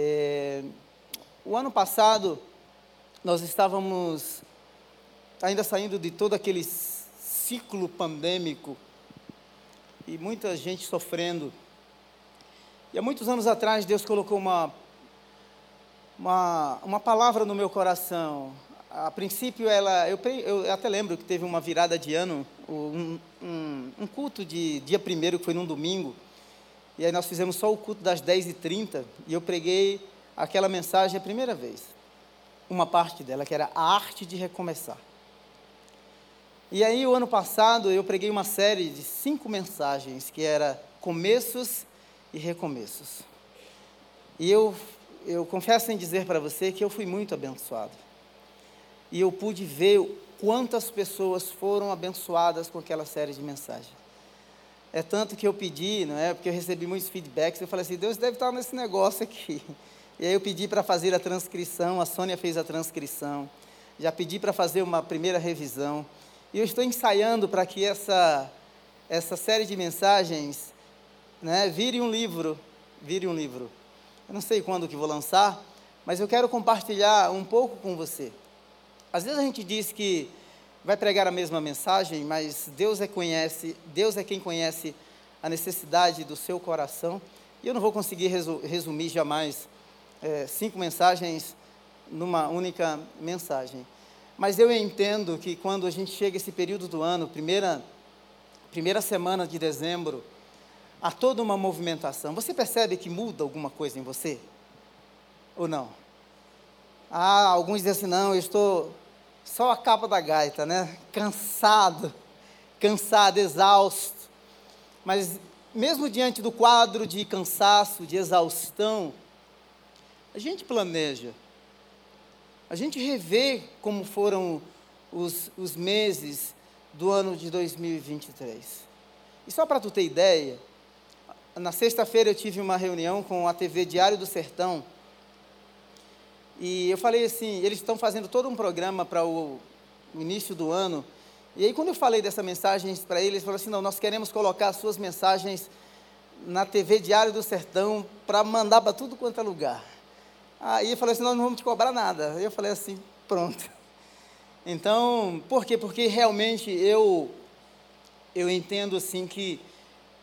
É, o ano passado, nós estávamos ainda saindo de todo aquele ciclo pandêmico e muita gente sofrendo. E há muitos anos atrás, Deus colocou uma, uma, uma palavra no meu coração. A princípio, ela, eu, eu até lembro que teve uma virada de ano, um, um, um culto de dia primeiro, que foi num domingo. E aí nós fizemos só o culto das 10h30 e eu preguei aquela mensagem a primeira vez. Uma parte dela, que era a arte de recomeçar. E aí, o ano passado, eu preguei uma série de cinco mensagens, que era começos e recomeços. E eu, eu confesso em dizer para você que eu fui muito abençoado. E eu pude ver quantas pessoas foram abençoadas com aquela série de mensagens. É tanto que eu pedi, não é? Porque eu recebi muitos feedbacks. Eu falei assim: Deus deve estar nesse negócio aqui. E aí eu pedi para fazer a transcrição. A Sônia fez a transcrição. Já pedi para fazer uma primeira revisão. E eu estou ensaiando para que essa, essa série de mensagens né, vire um livro. Vire um livro. Eu não sei quando que vou lançar, mas eu quero compartilhar um pouco com você. Às vezes a gente diz que vai pregar a mesma mensagem, mas Deus é conhece, Deus é quem conhece a necessidade do seu coração. E eu não vou conseguir resumir jamais é, cinco mensagens numa única mensagem. Mas eu entendo que quando a gente chega esse período do ano, primeira primeira semana de dezembro, há toda uma movimentação. Você percebe que muda alguma coisa em você? Ou não? Ah, alguns dizem assim, não, eu estou só a capa da gaita, né? Cansado, cansado, exausto. Mas mesmo diante do quadro de cansaço, de exaustão, a gente planeja. A gente revê como foram os, os meses do ano de 2023. E só para tu ter ideia, na sexta-feira eu tive uma reunião com a TV Diário do Sertão, e eu falei assim, eles estão fazendo todo um programa para o, início do ano. E aí quando eu falei dessa mensagem para eles, eles falaram assim, não, nós queremos colocar as suas mensagens na TV Diário do Sertão para mandar para tudo quanto é lugar. Aí eu falei assim, nós não vamos te cobrar nada. Aí eu falei assim, pronto. Então, por quê? Porque realmente eu, eu entendo assim que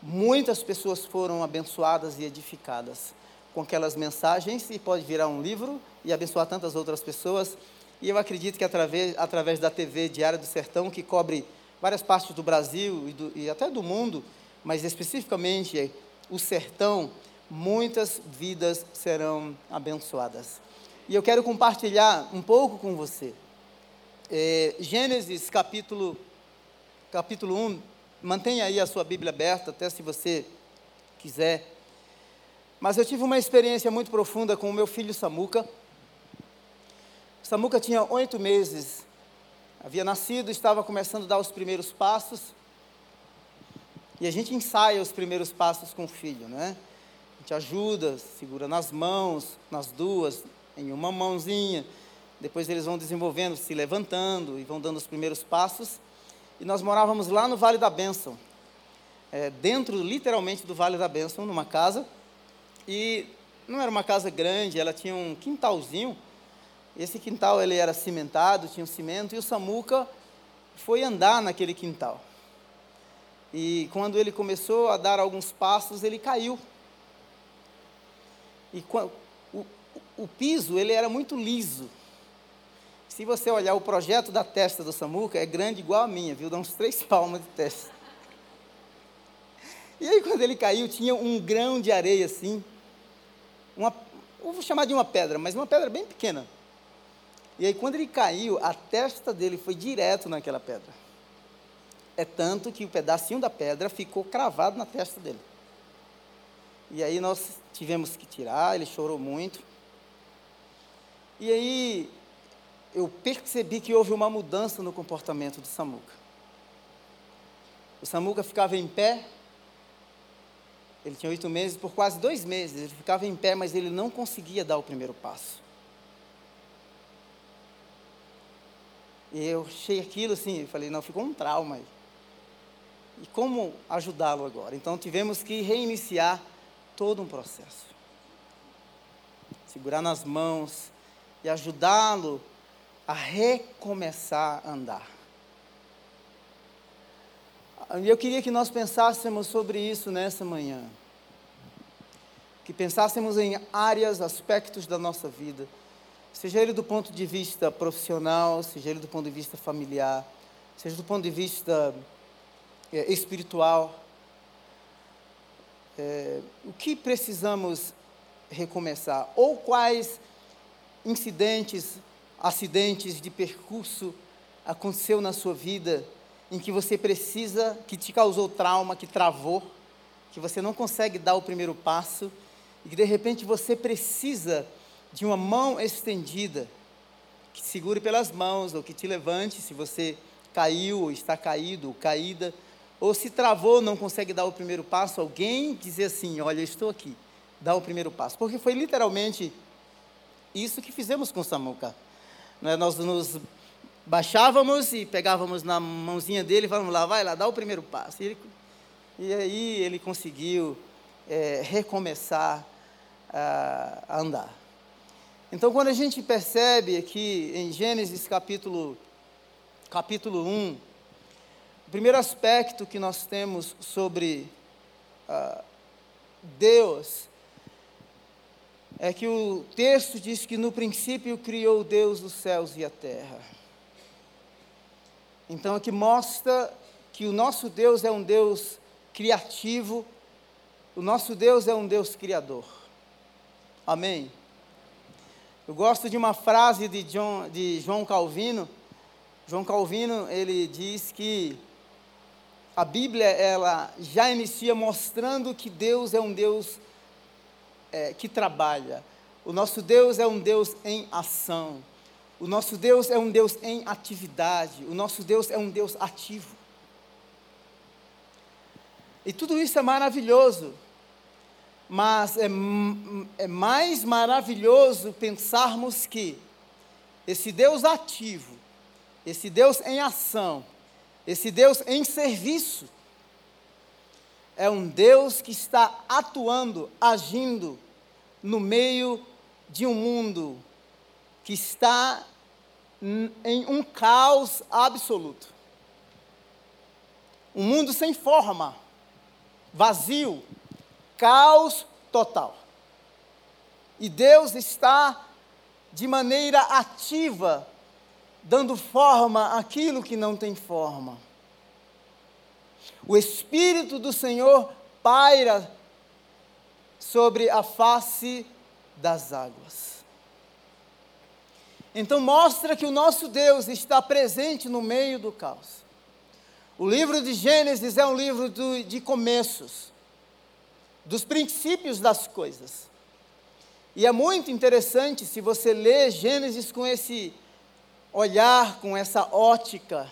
muitas pessoas foram abençoadas e edificadas com aquelas mensagens e pode virar um livro e abençoar tantas outras pessoas. E eu acredito que através, através da TV Diário do Sertão, que cobre várias partes do Brasil e, do, e até do mundo, mas especificamente o sertão, muitas vidas serão abençoadas. E eu quero compartilhar um pouco com você. É, Gênesis capítulo, capítulo 1, mantenha aí a sua Bíblia aberta, até se você quiser. Mas eu tive uma experiência muito profunda com o meu filho Samuca. Samuca tinha oito meses, havia nascido, estava começando a dar os primeiros passos. E a gente ensaia os primeiros passos com o filho, né? A gente ajuda, segura nas mãos, nas duas, em uma mãozinha. Depois eles vão desenvolvendo, se levantando e vão dando os primeiros passos. E nós morávamos lá no Vale da Bênção, é, dentro literalmente do Vale da Bênção, numa casa. E não era uma casa grande, ela tinha um quintalzinho. Esse quintal ele era cimentado, tinha um cimento, e o Samuca foi andar naquele quintal. E quando ele começou a dar alguns passos, ele caiu. E o, o piso ele era muito liso. Se você olhar o projeto da testa do Samuca, é grande igual a minha, viu? Dá uns três palmas de testa. E aí, quando ele caiu, tinha um grão de areia assim, uma, vou chamar de uma pedra, mas uma pedra bem pequena. E aí, quando ele caiu, a testa dele foi direto naquela pedra. É tanto que o pedacinho da pedra ficou cravado na testa dele. E aí nós tivemos que tirar, ele chorou muito. E aí eu percebi que houve uma mudança no comportamento do Samuca. O Samuca ficava em pé, ele tinha oito meses, por quase dois meses, ele ficava em pé, mas ele não conseguia dar o primeiro passo. E eu achei aquilo assim, falei, não, ficou um trauma aí. E como ajudá-lo agora? Então tivemos que reiniciar todo um processo. segurar nas mãos e ajudá-lo a recomeçar a andar. Eu queria que nós pensássemos sobre isso nessa manhã. Que pensássemos em áreas, aspectos da nossa vida, seja ele do ponto de vista profissional, seja ele do ponto de vista familiar, seja do ponto de vista é, espiritual. É, o que precisamos recomeçar? Ou quais incidentes, acidentes de percurso aconteceu na sua vida em que você precisa, que te causou trauma, que travou, que você não consegue dar o primeiro passo e que de repente você precisa de uma mão estendida que te segure pelas mãos ou que te levante se você caiu ou está caído ou caída ou se travou, não consegue dar o primeiro passo, alguém dizer assim: Olha, estou aqui, dá o primeiro passo. Porque foi literalmente isso que fizemos com Samuca. É? Nós nos baixávamos e pegávamos na mãozinha dele falamos lá, vai lá, dá o primeiro passo. E, ele, e aí ele conseguiu é, recomeçar a, andar. Então, quando a gente percebe aqui em Gênesis capítulo, capítulo 1, o primeiro aspecto que nós temos sobre uh, Deus é que o texto diz que no princípio criou Deus os céus e a terra. Então aqui mostra que o nosso Deus é um Deus criativo, o nosso Deus é um Deus criador. Amém? Eu gosto de uma frase de, John, de João Calvino. João Calvino, ele diz que a Bíblia, ela já inicia mostrando que Deus é um Deus é, que trabalha. O nosso Deus é um Deus em ação. O nosso Deus é um Deus em atividade, o nosso Deus é um Deus ativo. E tudo isso é maravilhoso, mas é, é mais maravilhoso pensarmos que esse Deus ativo, esse Deus em ação, esse Deus em serviço, é um Deus que está atuando, agindo no meio de um mundo que está em um caos absoluto. Um mundo sem forma, vazio, caos total. E Deus está de maneira ativa dando forma àquilo que não tem forma. O Espírito do Senhor paira sobre a face das águas. Então mostra que o nosso Deus está presente no meio do caos. O livro de Gênesis é um livro do, de começos, dos princípios das coisas. E é muito interessante se você lê Gênesis com esse olhar, com essa ótica,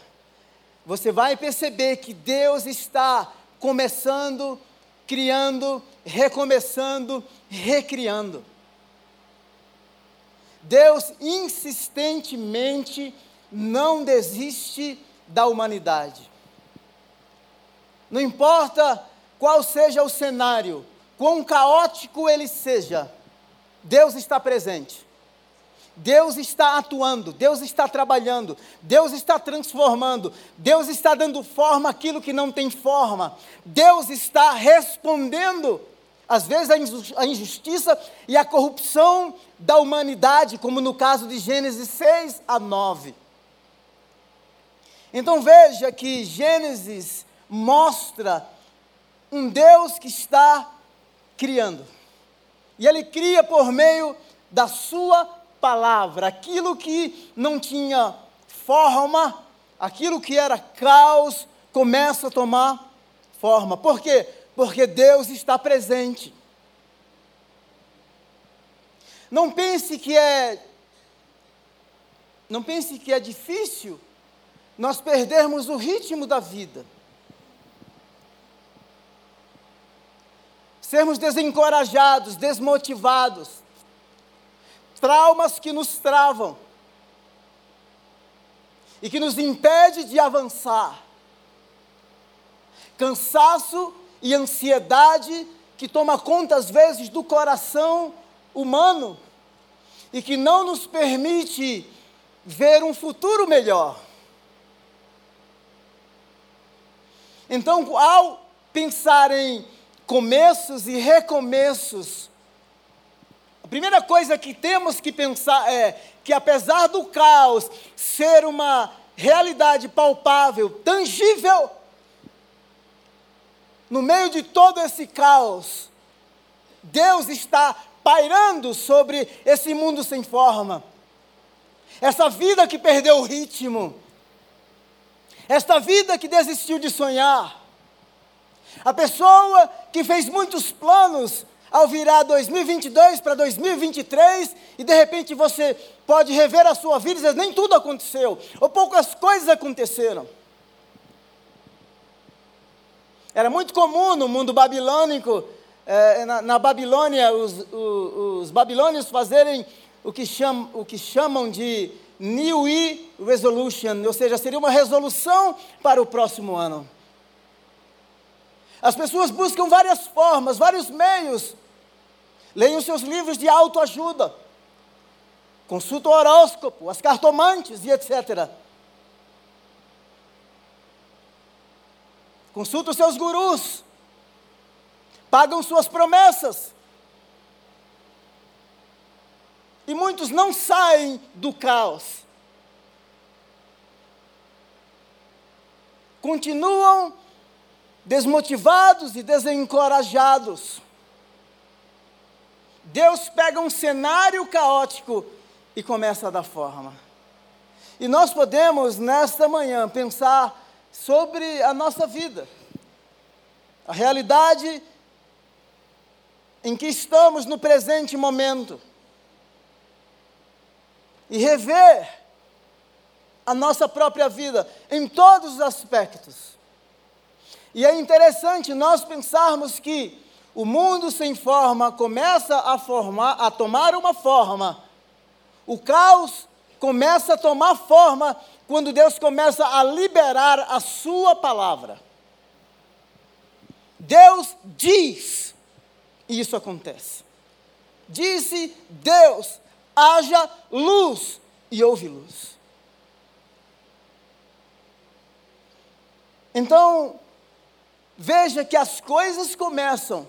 você vai perceber que Deus está começando, criando, recomeçando, recriando. Deus insistentemente não desiste da humanidade. Não importa qual seja o cenário, quão caótico ele seja, Deus está presente. Deus está atuando, Deus está trabalhando, Deus está transformando, Deus está dando forma àquilo que não tem forma, Deus está respondendo às vezes a injustiça e a corrupção da humanidade, como no caso de Gênesis 6 a 9. Então veja que Gênesis mostra um Deus que está criando. E ele cria por meio da sua palavra, aquilo que não tinha forma, aquilo que era caos, começa a tomar forma. Por quê? Porque Deus está presente. Não pense que é não pense que é difícil nós perdermos o ritmo da vida. Sermos desencorajados, desmotivados, traumas que nos travam e que nos impede de avançar. Cansaço e ansiedade que toma conta às vezes do coração humano, e que não nos permite ver um futuro melhor. Então, ao pensar em começos e recomeços, a primeira coisa que temos que pensar é que, apesar do caos ser uma realidade palpável, tangível, no meio de todo esse caos, Deus está pairando sobre esse mundo sem forma. Essa vida que perdeu o ritmo. Esta vida que desistiu de sonhar. A pessoa que fez muitos planos ao virar 2022 para 2023 e de repente você pode rever a sua vida e dizer: nem tudo aconteceu, ou poucas coisas aconteceram. Era muito comum no mundo babilônico, eh, na, na, Babilônia, os, os, os, babilônios fazerem o que, cham, o que chamam de New Year Resolution, ou seja, seria uma resolução para o próximo ano. As pessoas buscam várias formas, vários meios. Leiam seus livros de autoajuda. Consulta o horóscopo, as cartomantes e etc. Consulta os seus gurus. Pagam suas promessas. E muitos não saem do caos. Continuam desmotivados e desencorajados. Deus pega um cenário caótico e começa a dar forma. E nós podemos, nesta manhã, pensar sobre a nossa vida, a realidade em que estamos no presente momento, e rever a nossa própria vida em todos os aspectos. E é interessante nós pensarmos que o mundo sem forma começa a formar, a tomar uma forma. O caos começa a tomar forma quando Deus começa a liberar a sua palavra. Deus diz, e isso acontece. Disse Deus: haja luz, e houve luz. Então, veja que as coisas começam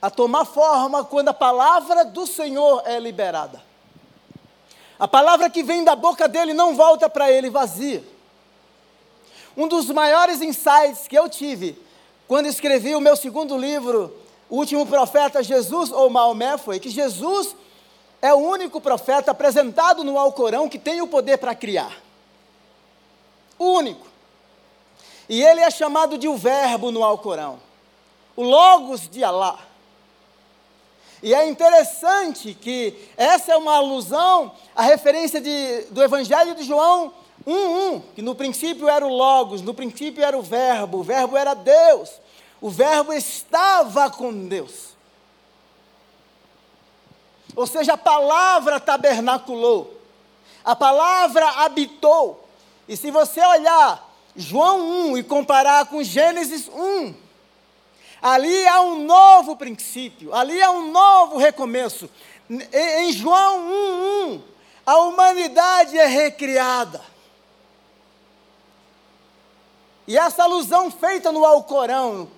a tomar forma quando a palavra do Senhor é liberada. A palavra que vem da boca dele não volta para ele vazia. Um dos maiores insights que eu tive quando escrevi o meu segundo livro, O Último Profeta Jesus ou Maomé, foi que Jesus é o único profeta apresentado no Alcorão que tem o poder para criar. O único. E ele é chamado de o Verbo no Alcorão, o Logos de Alá. E é interessante que essa é uma alusão à referência de, do Evangelho de João 1,1, que no princípio era o Logos, no princípio era o Verbo, o Verbo era Deus, o Verbo estava com Deus. Ou seja, a palavra tabernaculou, a palavra habitou. E se você olhar João 1 e comparar com Gênesis 1, ali há um novo princípio, ali há um novo recomeço. Em João 1, 1, a humanidade é recriada. E essa alusão feita no Alcorão,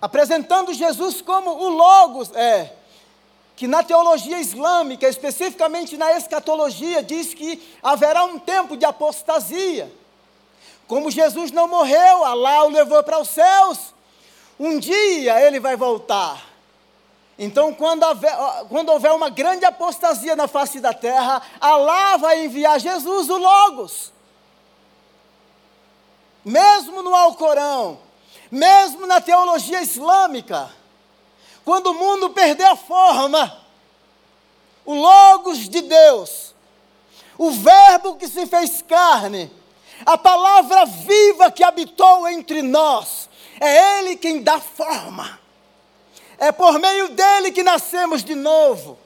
apresentando Jesus como o Logos, é que na teologia islâmica, especificamente na escatologia, diz que haverá um tempo de apostasia. Como Jesus não morreu, Alá o levou para os céus, um dia ele vai voltar. Então, quando houver, quando houver uma grande apostasia na face da terra, Alá vai enviar Jesus, o Logos. Mesmo no Alcorão, mesmo na teologia islâmica, quando o mundo perder a forma, o Logos de Deus, o Verbo que se fez carne, a palavra viva que habitou entre nós, é Ele quem dá forma. É por meio dele que nascemos de novo.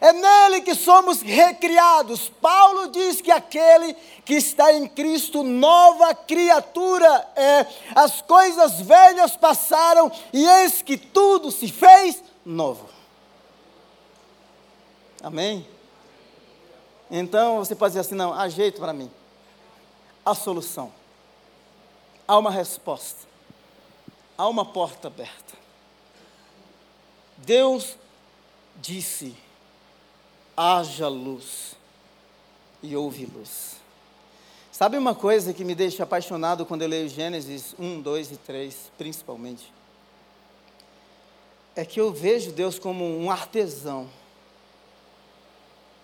É nele que somos recriados. Paulo diz que aquele que está em Cristo, nova criatura é. As coisas velhas passaram e eis que tudo se fez novo. Amém? Então você pode dizer assim: não, há jeito para mim. Há solução. Há uma resposta. Há uma porta aberta. Deus disse: haja luz. E houve luz. Sabe uma coisa que me deixa apaixonado quando eu leio Gênesis 1, 2 e 3, principalmente? É que eu vejo Deus como um artesão,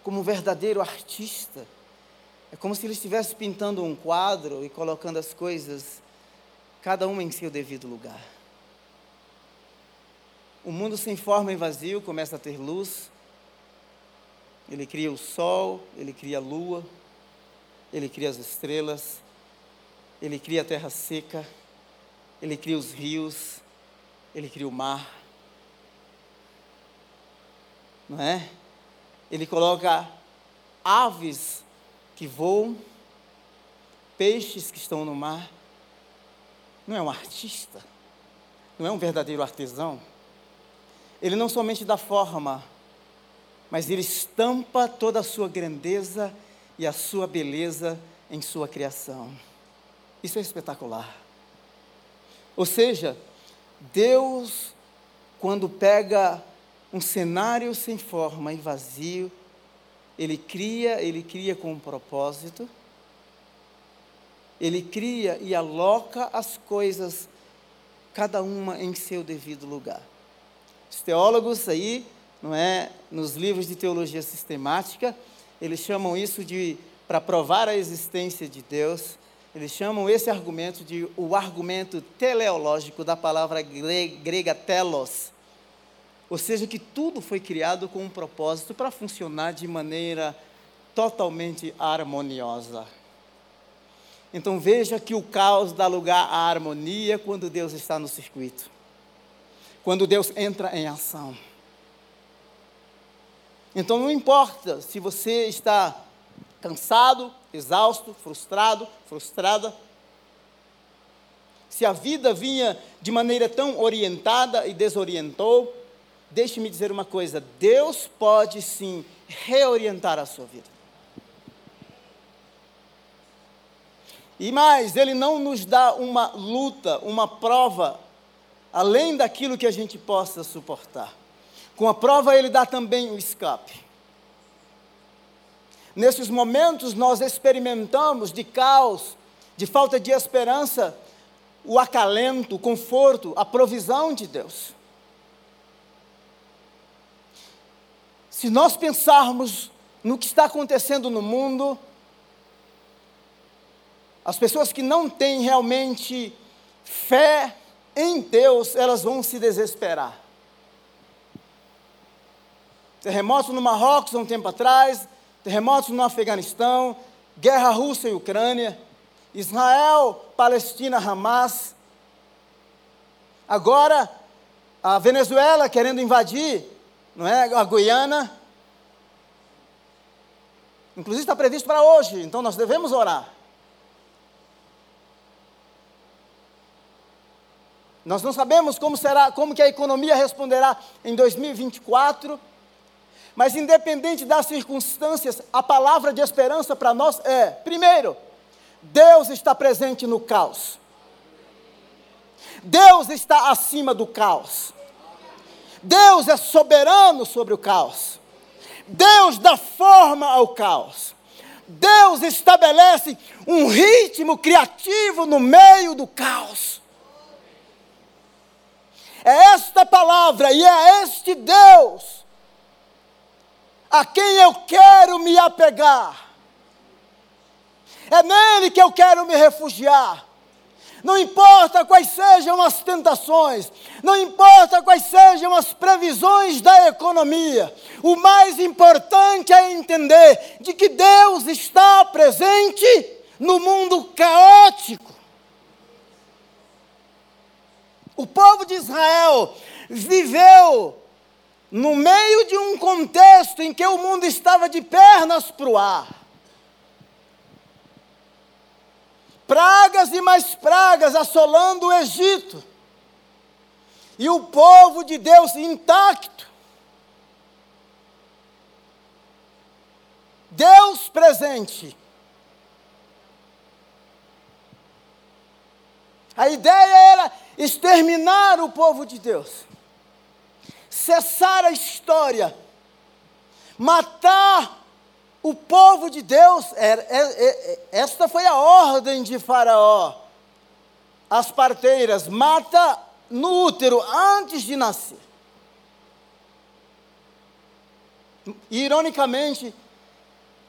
como um verdadeiro artista. É como se ele estivesse pintando um quadro e colocando as coisas, cada uma em seu devido lugar. O mundo sem forma e vazio começa a ter luz. Ele cria o sol, ele cria a lua, ele cria as estrelas, ele cria a terra seca, ele cria os rios, ele cria o mar. Não é? Ele coloca aves que voam, peixes que estão no mar. Não é um artista, não é um verdadeiro artesão. Ele não somente dá forma, mas ele estampa toda a sua grandeza e a sua beleza em sua criação. Isso é espetacular. Ou seja, Deus, quando pega um cenário sem forma e vazio, ele cria, ele cria com um propósito, ele cria e aloca as coisas, cada uma em seu devido lugar. Os teólogos aí, não é, nos livros de teologia sistemática, eles chamam isso de, para provar a existência de Deus, eles chamam esse argumento de o argumento teleológico da palavra grega telos. Ou seja, que tudo foi criado com um propósito para funcionar de maneira totalmente harmoniosa. Então veja que o caos dá lugar à harmonia quando Deus está no circuito. Quando Deus entra em ação. Então não importa se você está cansado, exausto, frustrado, frustrada. Se a vida vinha de maneira tão orientada e desorientou, deixe-me dizer uma coisa: Deus pode sim reorientar a sua vida. E mais, Ele não nos dá uma luta, uma prova, além daquilo que a gente possa suportar. Com a prova, ele dá também o escape. Nesses momentos, nós experimentamos de caos, de falta de esperança, o acalento, o conforto, a provisão de Deus. Se nós pensarmos no que está acontecendo no mundo, as pessoas que não têm realmente fé em Deus, elas vão se desesperar terremotos no Marrocos há um tempo atrás, terremotos no Afeganistão, guerra Rússia e Ucrânia, Israel, Palestina, Hamas. Agora, a Venezuela querendo invadir, não é, a Guiana. Inclusive está previsto para hoje, então nós devemos orar. Nós não sabemos como será, como que a economia responderá em 2024 mas independente das circunstâncias, a palavra de esperança para nós é: primeiro, Deus está presente no caos. Deus está acima do caos. Deus é soberano sobre o caos. Deus dá forma ao caos. Deus estabelece um ritmo criativo no meio do caos. É esta palavra e é este Deus a quem eu quero me apegar. É nele que eu quero me refugiar. Não importa quais sejam as tentações, não importa quais sejam as previsões da economia, o mais importante é entender de que Deus está presente no mundo caótico. O povo de Israel viveu no meio de um contexto em que o mundo estava de pernas para o ar. Pragas e mais pragas assolando o Egito. E o povo de Deus intacto. Deus presente. A ideia era exterminar o povo de Deus, cessar a história, matar o povo de Deus. É, é, é, esta foi a ordem de Faraó. As parteiras, mata no útero antes de nascer. Ironicamente,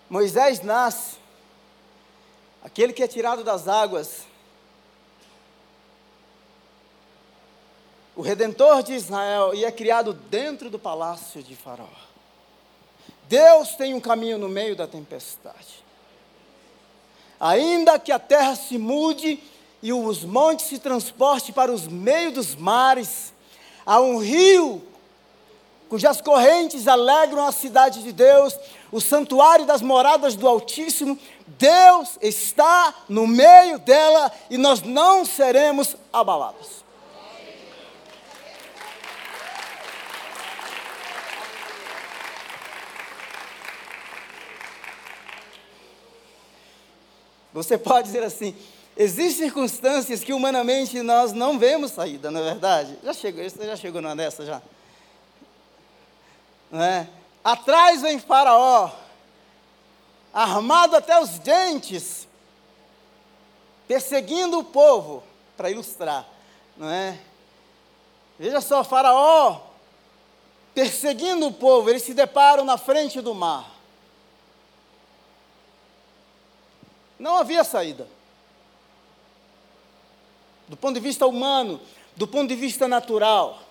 Moisés nasce, aquele que é tirado das águas, o redentor de Israel, e é criado dentro do palácio de Faraó. Deus tem um caminho no meio da tempestade. Ainda que a terra se mude e os montes se transportem para os meios dos mares, há um rio cujas correntes alegram a cidade de Deus, o santuário das moradas do Altíssimo. Deus está no meio dela e nós não seremos abalados. Você pode dizer assim: existem circunstâncias que humanamente nós não vemos saída, não é verdade? Já chegou, você já chegou numa dessa já? Não é? Atrás vem Faraó, armado até os dentes, perseguindo o povo, para ilustrar, não é? Veja só, Faraó perseguindo o povo, eles se deparam na frente do mar. Não havia saída. Do ponto de vista humano, do ponto de vista natural.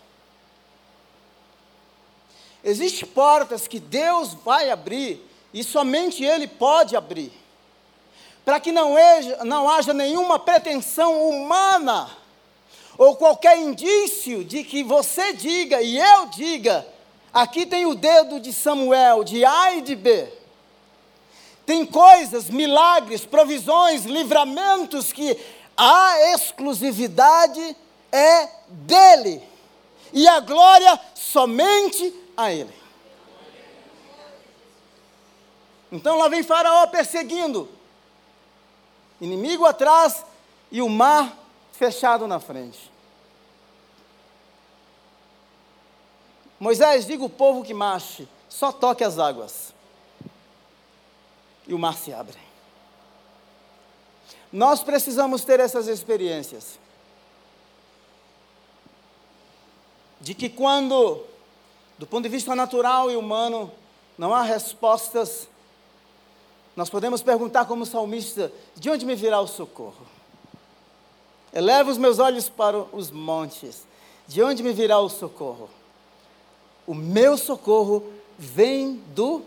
Existem portas que Deus vai abrir e somente Ele pode abrir. Para que não haja, não haja nenhuma pretensão humana ou qualquer indício de que você diga e eu diga, aqui tem o dedo de Samuel, de A e de B. Tem coisas, milagres, provisões, livramentos que a exclusividade é dele. E a glória somente a ele. Então lá vem Faraó perseguindo. Inimigo atrás e o mar fechado na frente. Moisés, diga o povo que marche, só toque as águas e o mar se abre. Nós precisamos ter essas experiências. De que quando, do ponto de vista natural e humano, não há respostas, nós podemos perguntar como salmista: de onde me virá o socorro? Eleva os meus olhos para os montes, de onde me virá o socorro? O meu socorro vem do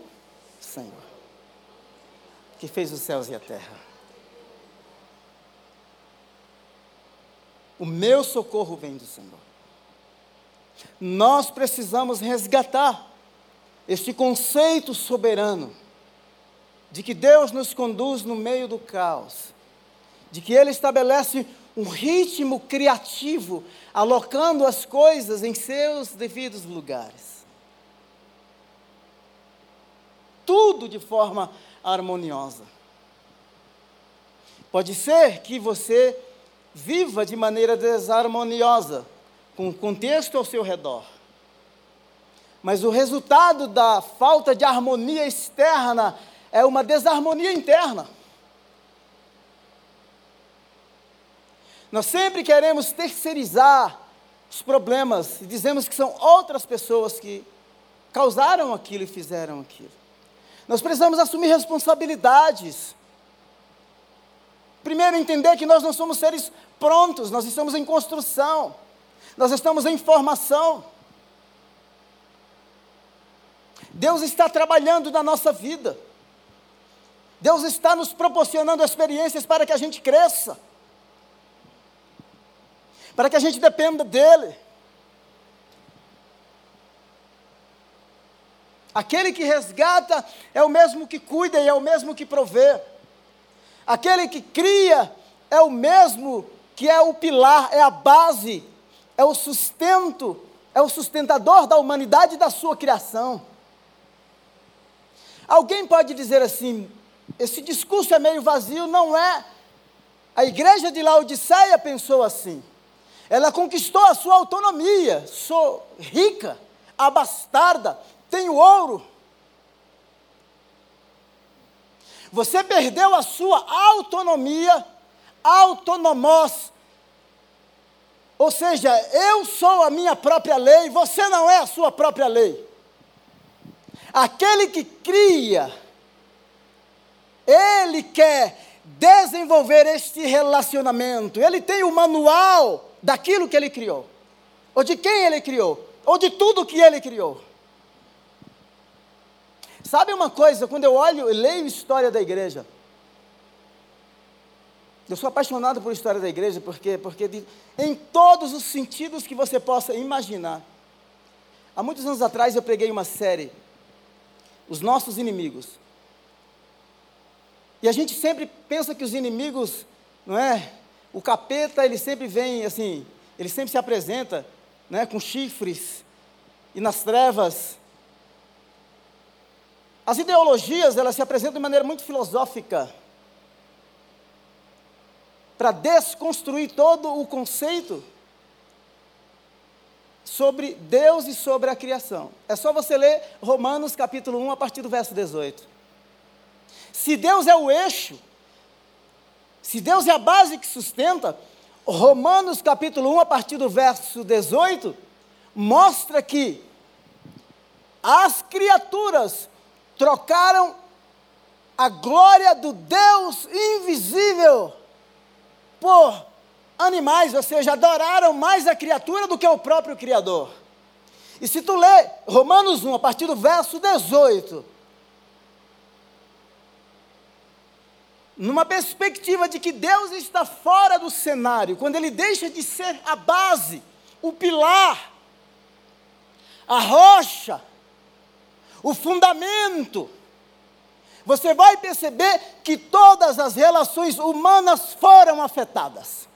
Senhor que fez os céus e a terra. O meu socorro vem do Senhor. Nós precisamos resgatar este conceito soberano de que Deus nos conduz no meio do caos, de que Ele estabelece um ritmo criativo, alocando as coisas em seus devidos lugares. Tudo de forma harmoniosa. Pode ser que você viva de maneira desarmoniosa, com o contexto ao seu redor. Mas o resultado da falta de harmonia externa é uma desarmonia interna. Nós sempre queremos terceirizar os problemas e dizemos que são outras pessoas que causaram aquilo e fizeram aquilo. Nós precisamos assumir responsabilidades. Primeiro, entender que nós não somos seres prontos, nós estamos em construção, nós estamos em formação. Deus está trabalhando na nossa vida. Deus está nos proporcionando experiências para que a gente cresça, para que a gente dependa dEle. Aquele que resgata é o mesmo que cuida e é o mesmo que provê. Aquele que cria é o mesmo que é o pilar, é a base, é o sustento, é o sustentador da humanidade e da sua criação. Alguém pode dizer assim: esse discurso é meio vazio, não é. A igreja de Laodiceia pensou assim. Ela conquistou a sua autonomia. Sou rica, abastarda, tenho ouro. Você perdeu a sua autonomia, autonomós. Ou seja, eu sou a minha própria lei, você não é a sua própria lei. Aquele que cria, ele quer desenvolver este relacionamento. Ele tem o manual daquilo que ele criou, ou de quem ele criou, ou de tudo que ele criou. Sabe uma coisa, quando eu olho e leio história da igreja, eu sou apaixonado por história da igreja, porque, porque de, em todos os sentidos que você possa imaginar. Há muitos anos atrás eu preguei uma série, Os Nossos Inimigos. E a gente sempre pensa que os inimigos, não é? O capeta, ele sempre vem assim, ele sempre se apresenta, né, com chifres e nas trevas. As ideologias, elas se apresentam de maneira muito filosófica para desconstruir todo o conceito sobre Deus e sobre a criação. É só você ler Romanos capítulo 1 a partir do verso 18. Se Deus é o eixo, se Deus é a base que sustenta, Romanos capítulo 1, a partir do verso 18, mostra que as criaturas trocaram a glória do Deus invisível por animais, ou seja, adoraram mais a criatura do que o próprio Criador. E se tu lê Romanos 1, a partir do verso 18, numa perspectiva de que Deus está fora do cenário, quando ele deixa de ser a base, o pilar, a rocha, o fundamento, você vai perceber que todas as relações humanas foram afetadas.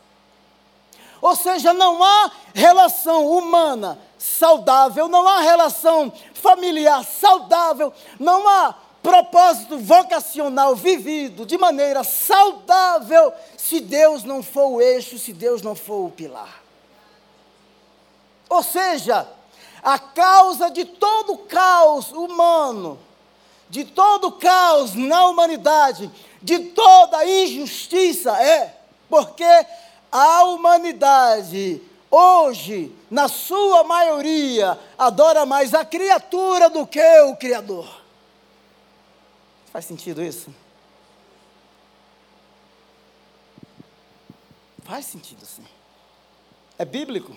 Ou seja, não há relação humana saudável, não há relação familiar saudável, não há propósito vocacional vivido de maneira saudável, se Deus não for o eixo, se Deus não for o pilar. Ou seja, a causa de todo o caos humano, de todo o caos na humanidade, de toda a injustiça é porque a humanidade hoje, na sua maioria, adora mais a criatura do que o Criador. Faz sentido isso? Faz sentido sim. É bíblico.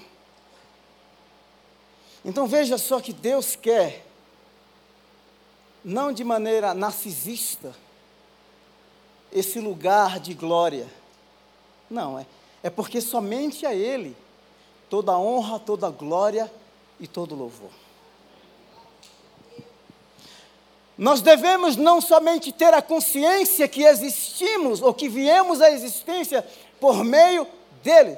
Então veja só que Deus quer, não de maneira narcisista, esse lugar de glória. Não, é, é porque somente a Ele toda honra, toda glória e todo louvor. Nós devemos não somente ter a consciência que existimos ou que viemos à existência por meio dele,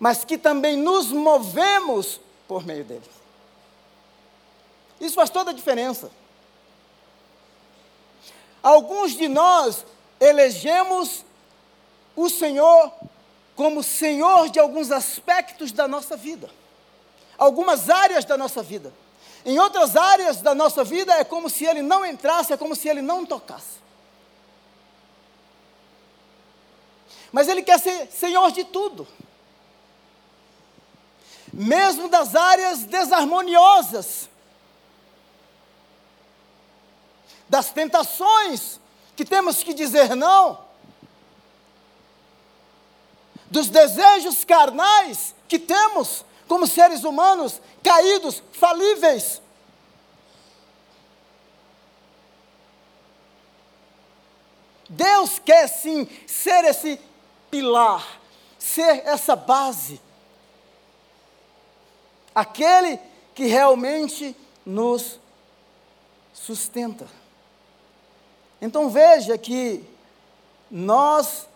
mas que também nos movemos por meio dele. Isso faz toda a diferença. Alguns de nós elegemos o Senhor como Senhor de alguns aspectos da nossa vida, algumas áreas da nossa vida. Em outras áreas da nossa vida é como se ele não entrasse, é como se ele não tocasse. Mas ele quer ser senhor de tudo. Mesmo das áreas desarmoniosas, das tentações que temos que dizer não, dos desejos carnais que temos como seres humanos caídos, falíveis. Deus quer sim ser esse pilar, ser essa base, aquele que realmente nos sustenta. Então veja que nós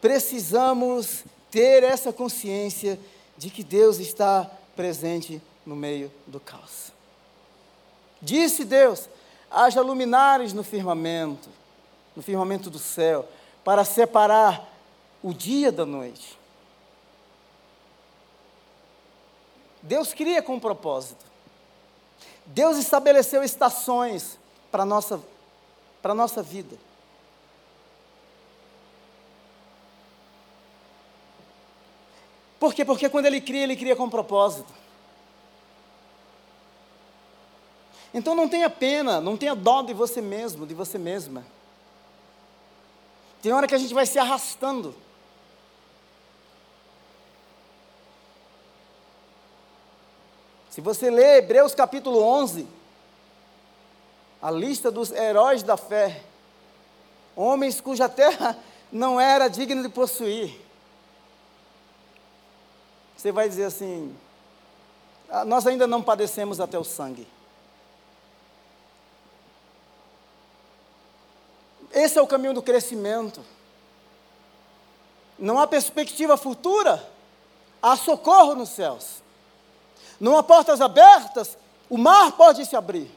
precisamos ter essa consciência de que Deus está presente no meio do caos. Disse Deus: haja luminares no firmamento, no firmamento do céu, para separar o dia da noite. Deus cria com um propósito. Deus estabeleceu estações para a nossa, nossa vida. Por quê? Porque quando Ele cria, Ele cria com propósito. Então não tenha pena, não tenha dó de você mesmo, de você mesma. Tem hora que a gente vai se arrastando. Se você ler Hebreus capítulo 11, a lista dos heróis da fé, homens cuja terra não era digna de possuir, você vai dizer assim: ah, nós ainda não padecemos até o sangue. Esse é o caminho do crescimento. Não há perspectiva futura, há socorro nos céus. Não há portas abertas, o mar pode se abrir.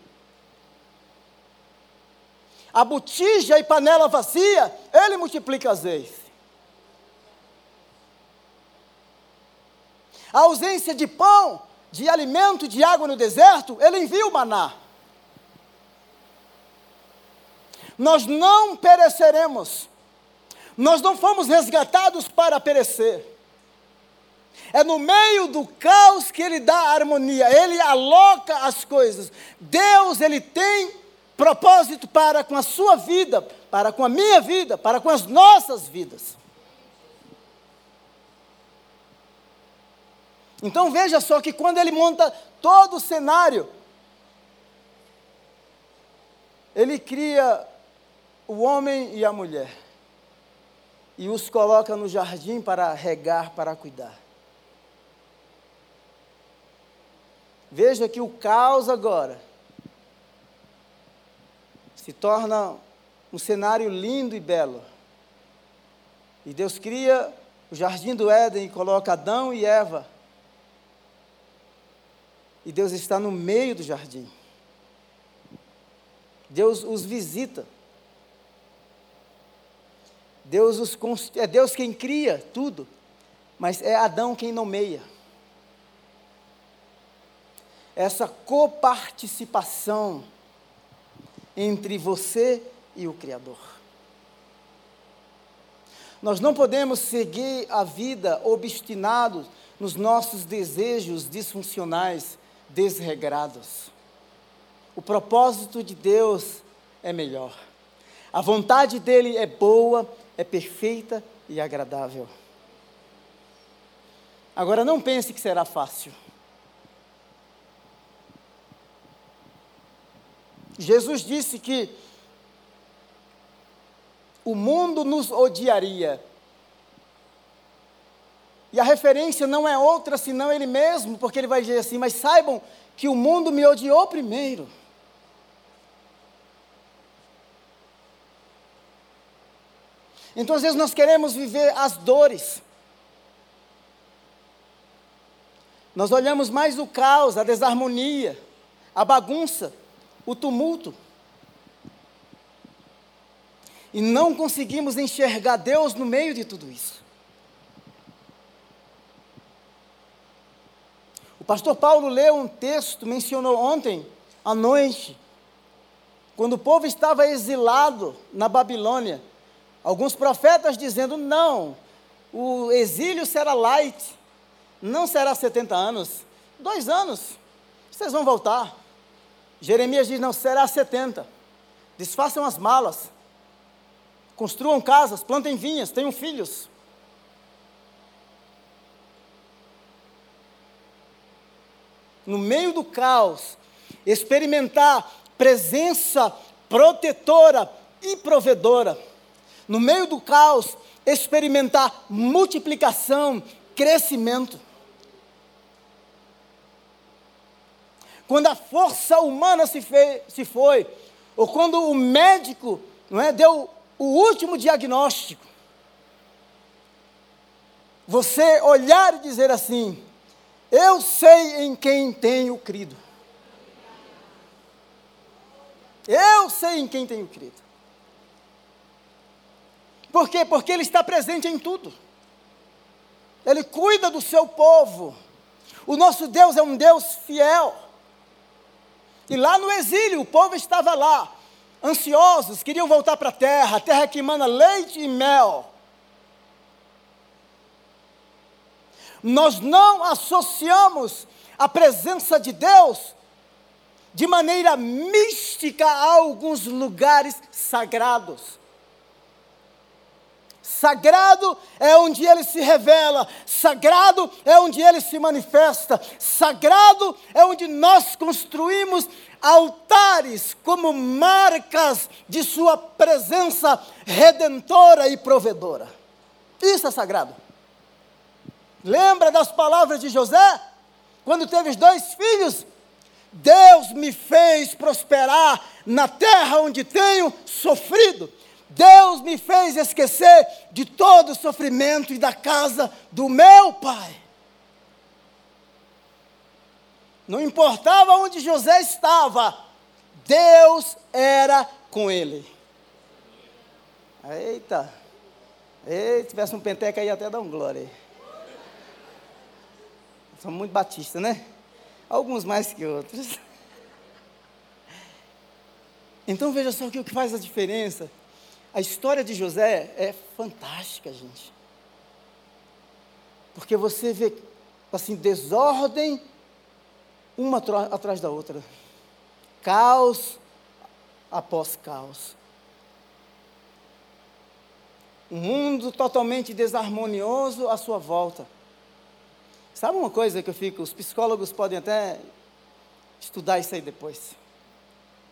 A botija e panela vazia, ele multiplica azeite. A ausência de pão, de alimento, de água no deserto, ele envia o maná. nós não pereceremos. Nós não fomos resgatados para perecer. É no meio do caos que ele dá harmonia, ele aloca as coisas. Deus, ele tem propósito para com a sua vida, para com a minha vida, para com as nossas vidas. Então veja só que quando ele monta todo o cenário, ele cria o homem e a mulher e os coloca no jardim para regar, para cuidar. Veja que o caos agora se torna um cenário lindo e belo. E Deus cria o jardim do Éden e coloca Adão e Eva. E Deus está no meio do jardim. Deus os visita. Deus os, é Deus quem cria tudo, mas é Adão quem nomeia. Essa coparticipação entre você e o Criador. Nós não podemos seguir a vida obstinados nos nossos desejos disfuncionais, desregrados. O propósito de Deus é melhor. A vontade dele é boa, é perfeita e agradável. Agora não pense que será fácil. Jesus disse que o mundo nos odiaria. E a referência não é outra senão ele mesmo, porque ele vai dizer assim: Mas saibam que o mundo me odiou primeiro. Então, às vezes, nós queremos viver as dores. Nós olhamos mais o caos, a desarmonia, a bagunça, o tumulto. E não conseguimos enxergar Deus no meio de tudo isso. O pastor Paulo leu um texto, mencionou ontem à noite, quando o povo estava exilado na Babilônia. Alguns profetas dizendo: não, o exílio será light, não será 70 anos, dois anos, vocês vão voltar. Jeremias diz: não, será 70. Desfaçam as malas, construam casas, plantem vinhas, tenham filhos. No meio do caos, experimentar presença protetora e provedora no meio do caos, experimentar multiplicação, crescimento. Quando a força humana se, fez, se foi, ou quando o médico não é, deu o último diagnóstico, você olhar e dizer assim: Eu sei em quem tenho crido. Eu sei em quem tenho crido. Por quê? Porque Ele está presente em tudo. Ele cuida do seu povo. O nosso Deus é um Deus fiel. E lá no exílio, o povo estava lá, ansiosos, queriam voltar para a terra, a terra que emana leite e mel. Nós não associamos a presença de Deus de maneira mística a alguns lugares sagrados. Sagrado é onde ele se revela, sagrado é onde ele se manifesta, sagrado é onde nós construímos altares como marcas de sua presença redentora e provedora. Isso é sagrado. Lembra das palavras de José? Quando teve os dois filhos, Deus me fez prosperar na terra onde tenho sofrido. Deus me fez esquecer de todo o sofrimento e da casa do meu pai. Não importava onde José estava, Deus era com ele. Eita, Ei, se tivesse um penteca aí até dar um glória. São muito batistas, né? Alguns mais que outros. Então veja só o que faz a diferença a história de José é fantástica, gente. Porque você vê, assim, desordem uma atrás da outra. Caos após caos. Um mundo totalmente desarmonioso à sua volta. Sabe uma coisa que eu fico, os psicólogos podem até estudar isso aí depois.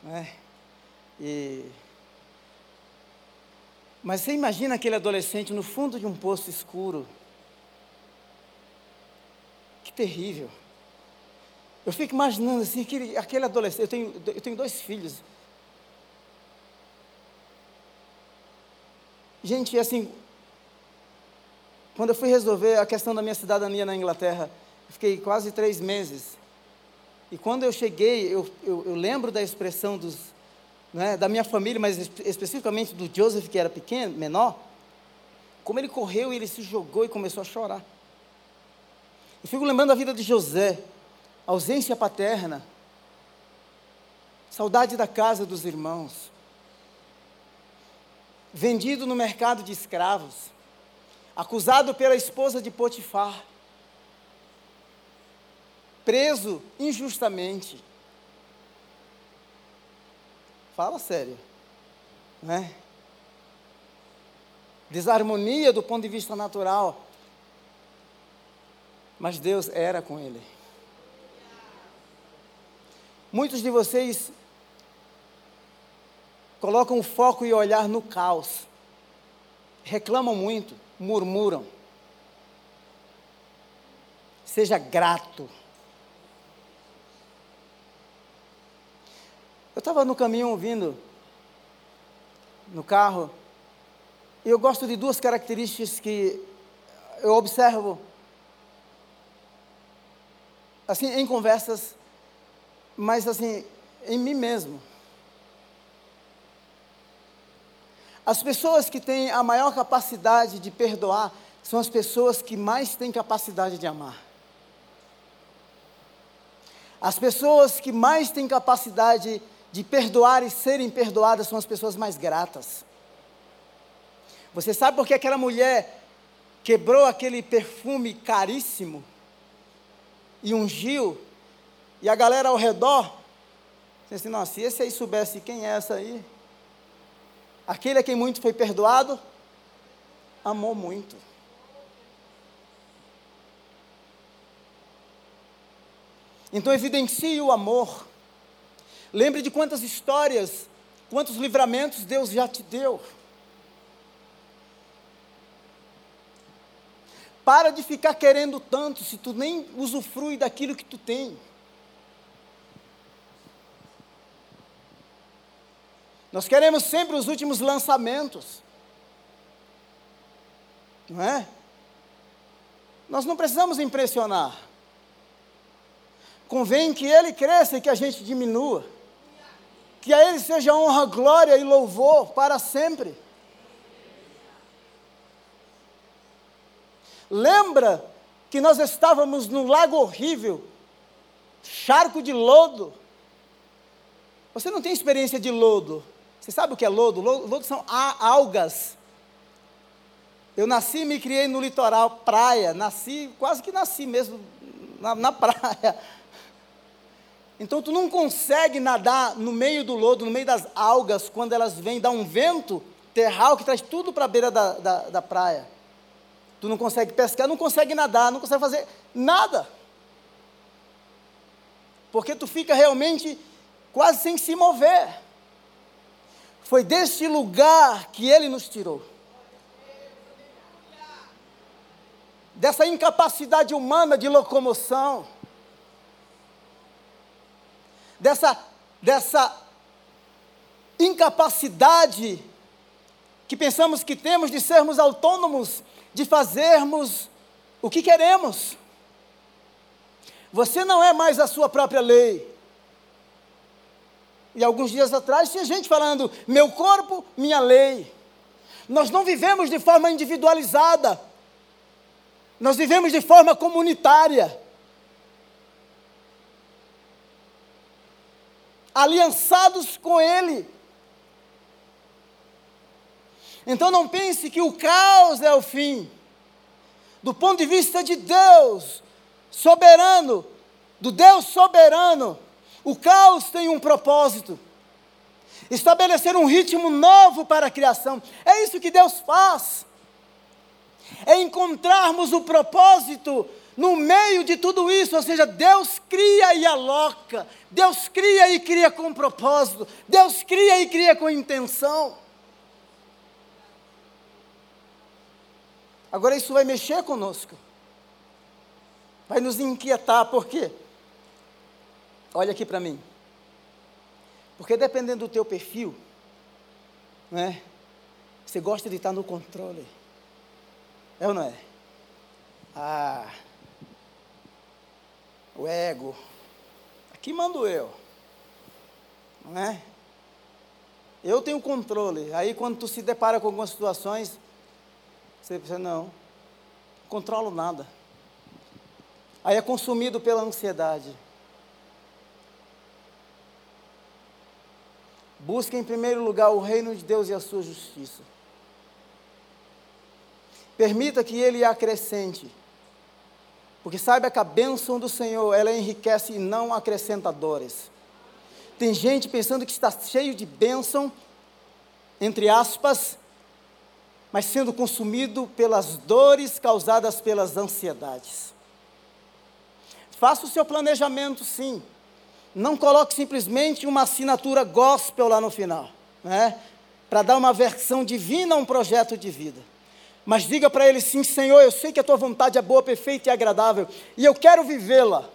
Né? E mas você imagina aquele adolescente no fundo de um poço escuro. Que terrível. Eu fico imaginando assim, aquele, aquele adolescente. Eu tenho, eu tenho dois filhos. Gente, assim, quando eu fui resolver a questão da minha cidadania na Inglaterra, fiquei quase três meses. E quando eu cheguei, eu, eu, eu lembro da expressão dos, né, da minha família, mas especificamente do Joseph, que era pequeno, menor, como ele correu e ele se jogou e começou a chorar. Eu fico lembrando da vida de José, ausência paterna, saudade da casa dos irmãos, vendido no mercado de escravos, acusado pela esposa de Potifar, preso injustamente Fala sério. Né? Desarmonia do ponto de vista natural. Mas Deus era com ele. Muitos de vocês colocam o foco e olhar no caos. Reclamam muito, murmuram. Seja grato. Estava no caminho ouvindo, no carro, e eu gosto de duas características que eu observo, assim, em conversas, mas assim, em mim mesmo. As pessoas que têm a maior capacidade de perdoar são as pessoas que mais têm capacidade de amar. As pessoas que mais têm capacidade de de perdoar e serem perdoadas são as pessoas mais gratas. Você sabe por que aquela mulher quebrou aquele perfume caríssimo e ungiu, e a galera ao redor disse assim: nossa, se esse aí soubesse quem é essa aí, aquele a quem muito foi perdoado, amou muito. Então evidencie o amor. Lembre de quantas histórias, quantos livramentos Deus já te deu. Para de ficar querendo tanto se tu nem usufrui daquilo que tu tem. Nós queremos sempre os últimos lançamentos. Não é? Nós não precisamos impressionar. Convém que ele cresça e que a gente diminua Que a Ele seja honra, glória e louvor para sempre. Lembra que nós estávamos num lago horrível, charco de lodo. Você não tem experiência de lodo. Você sabe o que é lodo? Lodo, lodo são algas. Eu nasci e me criei no litoral, praia. Nasci, quase que nasci mesmo na, na praia. Então tu não consegue nadar no meio do lodo, no meio das algas, quando elas vêm dar um vento terral que traz tudo para a beira da, da, da praia. Tu não consegue pescar, não consegue nadar, não consegue fazer nada. Porque tu fica realmente quase sem se mover. Foi deste lugar que ele nos tirou. Dessa incapacidade humana de locomoção dessa, dessa incapacidade que pensamos que temos de sermos autônomos, de fazermos o que queremos. Você não é mais a sua própria lei. E alguns dias atrás tinha gente falando: meu corpo, minha lei. Nós não vivemos de forma individualizada, nós vivemos de forma comunitária. Aliançados com Ele. Então não pense que o caos é o fim. Do ponto de vista de Deus, soberano, do Deus soberano, o caos tem um propósito. Estabelecer um ritmo novo para a criação. É isso que Deus faz. É encontrarmos o propósito no meio de tudo isso, ou seja, Deus cria e aloca, Deus cria e cria com propósito, Deus cria e cria com intenção. Agora isso vai mexer conosco, vai nos inquietar, por quê? Olha aqui para mim, porque dependendo do teu perfil, né, você gosta de estar no controle, é ou não é? Ah, o ego. Aqui mando eu. Não é? Eu tenho controle. Aí quando tu se depara com algumas situações, você pensa, não, não controlo nada. Aí é consumido pela ansiedade. Busque em primeiro lugar o reino de Deus e a sua justiça. Permita que Ele acrescente porque saiba que a bênção do Senhor, ela enriquece e não acrescenta dores. Tem gente pensando que está cheio de bênção, entre aspas, mas sendo consumido pelas dores causadas pelas ansiedades. Faça o seu planejamento, sim. Não coloque simplesmente uma assinatura gospel lá no final, né? Para dar uma versão divina a um projeto de vida. Mas diga para ele sim, Senhor, eu sei que a tua vontade é boa, perfeita e agradável, e eu quero vivê-la.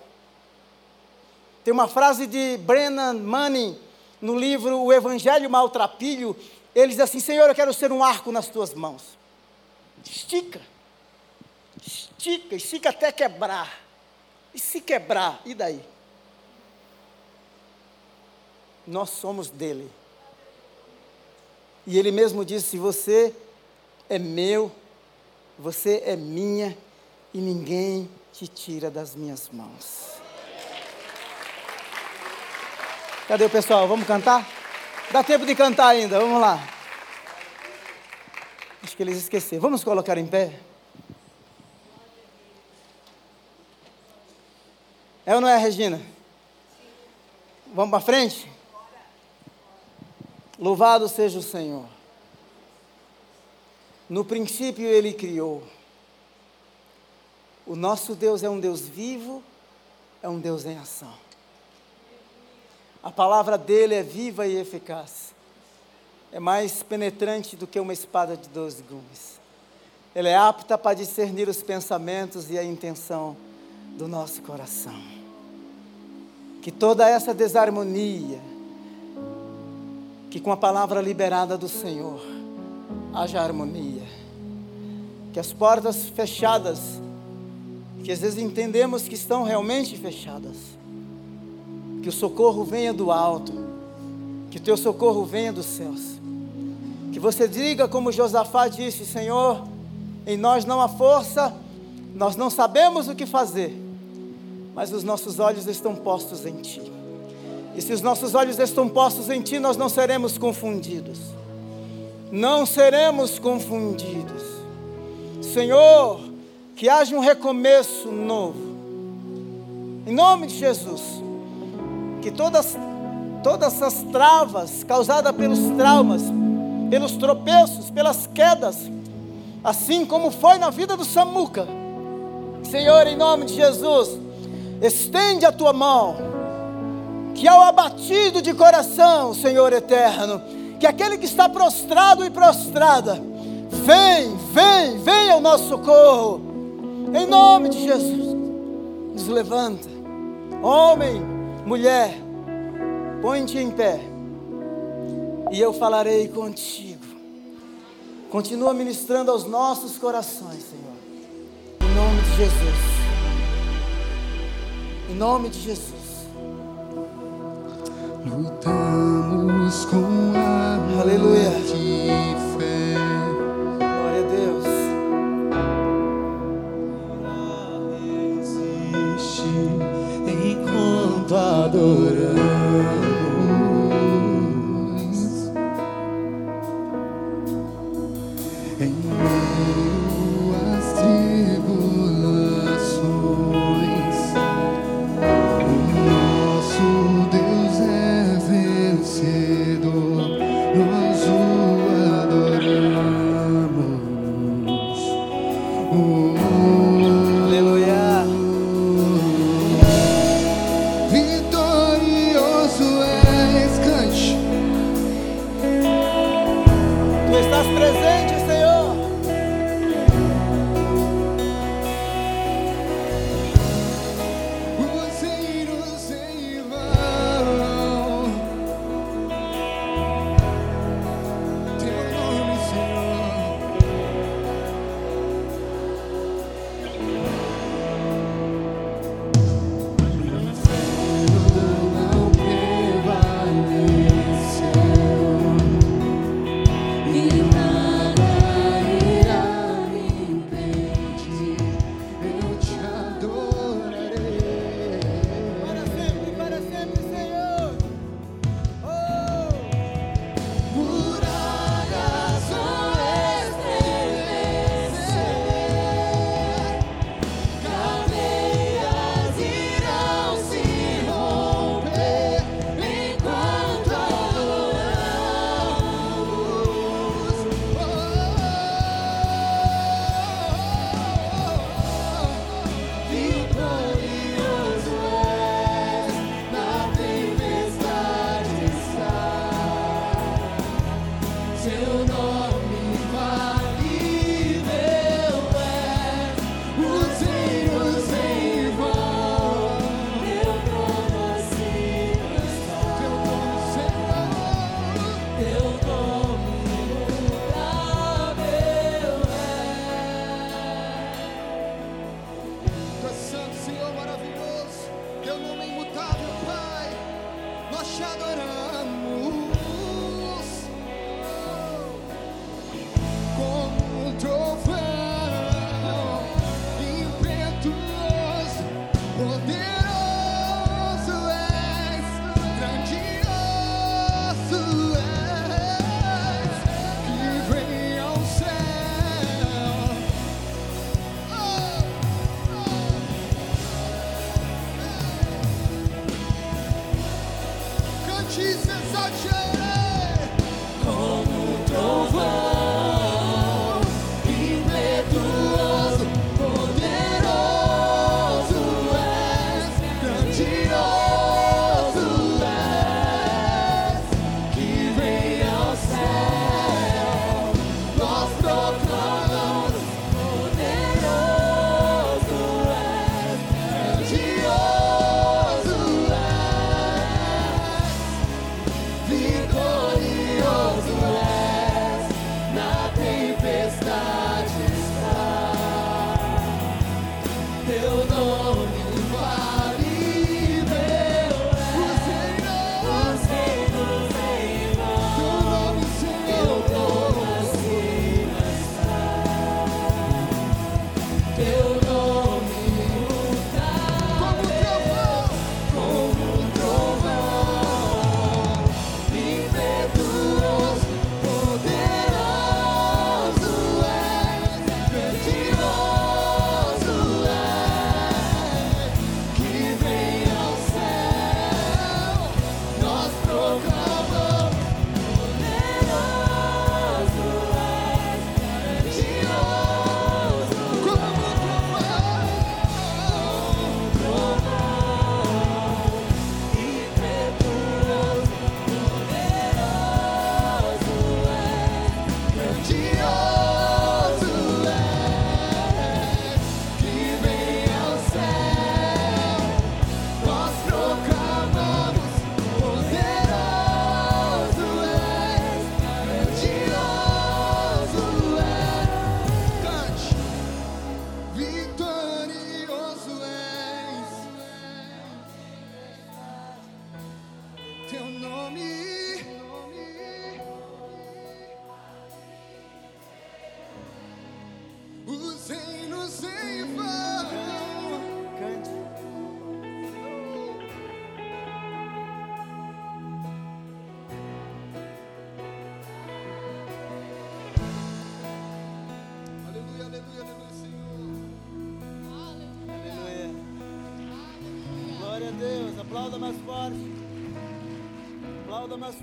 Tem uma frase de Brennan Manning no livro O Evangelho Maltrapilho. Ele diz assim: Senhor, eu quero ser um arco nas tuas mãos. Estica, estica, estica até quebrar. E se quebrar, e daí? Nós somos dele. E ele mesmo disse: Você é meu, você é minha e ninguém te tira das minhas mãos. Cadê o pessoal? Vamos cantar? Dá tempo de cantar ainda, vamos lá. Acho que eles esqueceram. Vamos colocar em pé? É ou não é, Regina? Vamos para frente? Louvado seja o Senhor. No princípio ele criou. O nosso Deus é um Deus vivo, é um Deus em ação. A palavra dele é viva e eficaz. É mais penetrante do que uma espada de dois gumes. Ela é apta para discernir os pensamentos e a intenção do nosso coração. Que toda essa desarmonia, que com a palavra liberada do Senhor, haja harmonia. Que as portas fechadas, que às vezes entendemos que estão realmente fechadas, que o socorro venha do alto, Que teu socorro venha dos céus. Que você diga como Josafá disse: Senhor, em nós não há força, nós não sabemos o que fazer, mas os nossos olhos estão postos em Ti. E se os nossos olhos estão postos em Ti, nós não seremos confundidos. Não seremos confundidos. Senhor, que haja um recomeço novo. Em nome de Jesus. Que todas, todas essas travas causadas pelos traumas, pelos tropeços, pelas quedas, assim como foi na vida do Samuca, Senhor, em nome de Jesus, estende a tua mão, que ao abatido de coração, Senhor eterno, que aquele que está prostrado e prostrada, vem, vem, vem ao nosso socorro, em nome de Jesus, nos levanta, homem, mulher, põe-te em pé, e eu falarei contigo. Continua ministrando aos nossos corações, Senhor. Em nome de Jesus. Em nome de Jesus. Lutamos com a Aleluia. Enquanto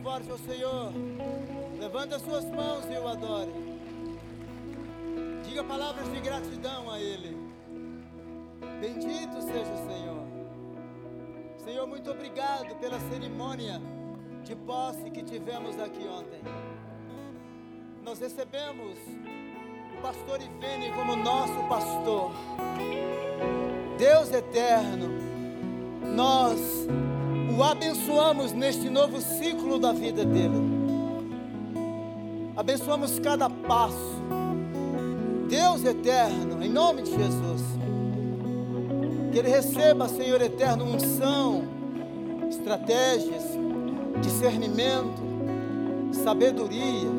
forte ao Senhor. Levanta suas mãos e o adore. Diga palavras de gratidão a Ele. Bendito seja o Senhor. Senhor, muito obrigado pela cerimônia de posse que tivemos aqui ontem. Nós recebemos o pastor Ivene como nosso pastor. Deus eterno, nós o abençoamos neste novo ciclo da vida dele. Abençoamos cada passo. Deus eterno, em nome de Jesus, que ele receba, Senhor eterno, unção, estratégias, discernimento, sabedoria,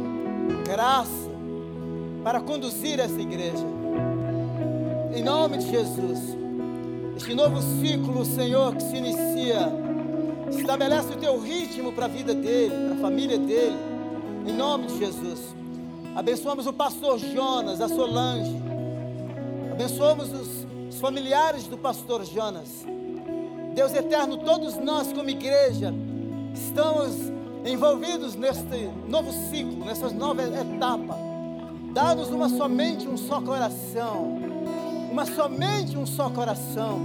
graça para conduzir essa igreja. Em nome de Jesus. Este novo ciclo, Senhor, que se inicia, estabelece o teu ritmo para a vida dele, para a família dele, em nome de Jesus. Abençoamos o pastor Jonas, a Solange, abençoamos os, os familiares do pastor Jonas. Deus eterno, todos nós, como igreja, estamos envolvidos neste novo ciclo, nessa nova etapa. Dá-nos uma somente um só coração uma somente um só coração.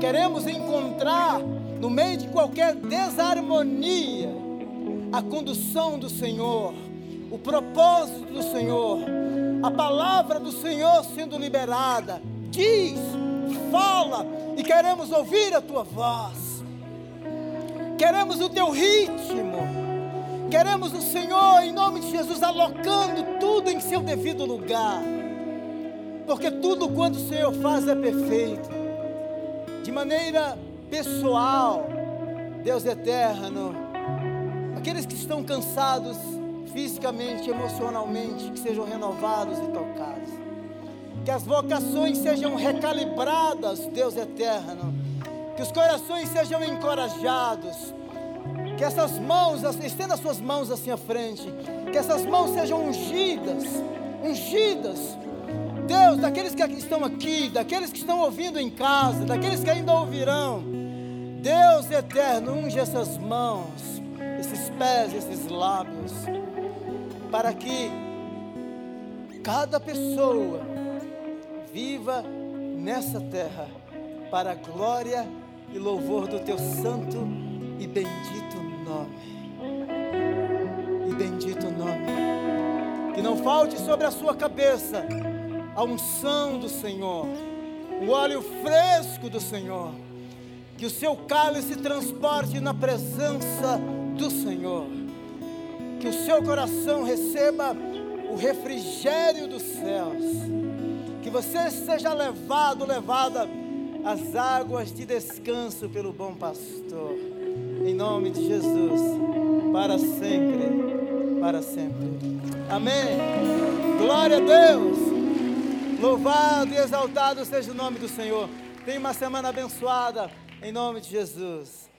Queremos encontrar no meio de qualquer desarmonia a condução do Senhor, o propósito do Senhor, a palavra do Senhor sendo liberada. Diz, fala e queremos ouvir a tua voz. Queremos o teu ritmo. Queremos o Senhor, em nome de Jesus, alocando tudo em seu devido lugar porque tudo quanto o Senhor faz é perfeito. De maneira pessoal, Deus eterno, aqueles que estão cansados fisicamente, emocionalmente, que sejam renovados e tocados. Que as vocações sejam recalibradas, Deus eterno. Que os corações sejam encorajados. Que essas mãos, estenda as suas mãos assim à frente. Que essas mãos sejam ungidas, ungidas Deus, daqueles que estão aqui, daqueles que estão ouvindo em casa, daqueles que ainda ouvirão, Deus eterno, unge essas mãos, esses pés, esses lábios, para que cada pessoa viva nessa terra para a glória e louvor do teu santo e bendito nome. E bendito nome. Que não falte sobre a sua cabeça a unção do Senhor, o óleo fresco do Senhor, que o seu cálice transporte na presença do Senhor, que o seu coração receba o refrigério dos céus, que você seja levado, levada às águas de descanso pelo bom pastor, em nome de Jesus, para sempre, para sempre. Amém. Glória a Deus. Louvado e exaltado seja o nome do Senhor. Tenha uma semana abençoada, em nome de Jesus.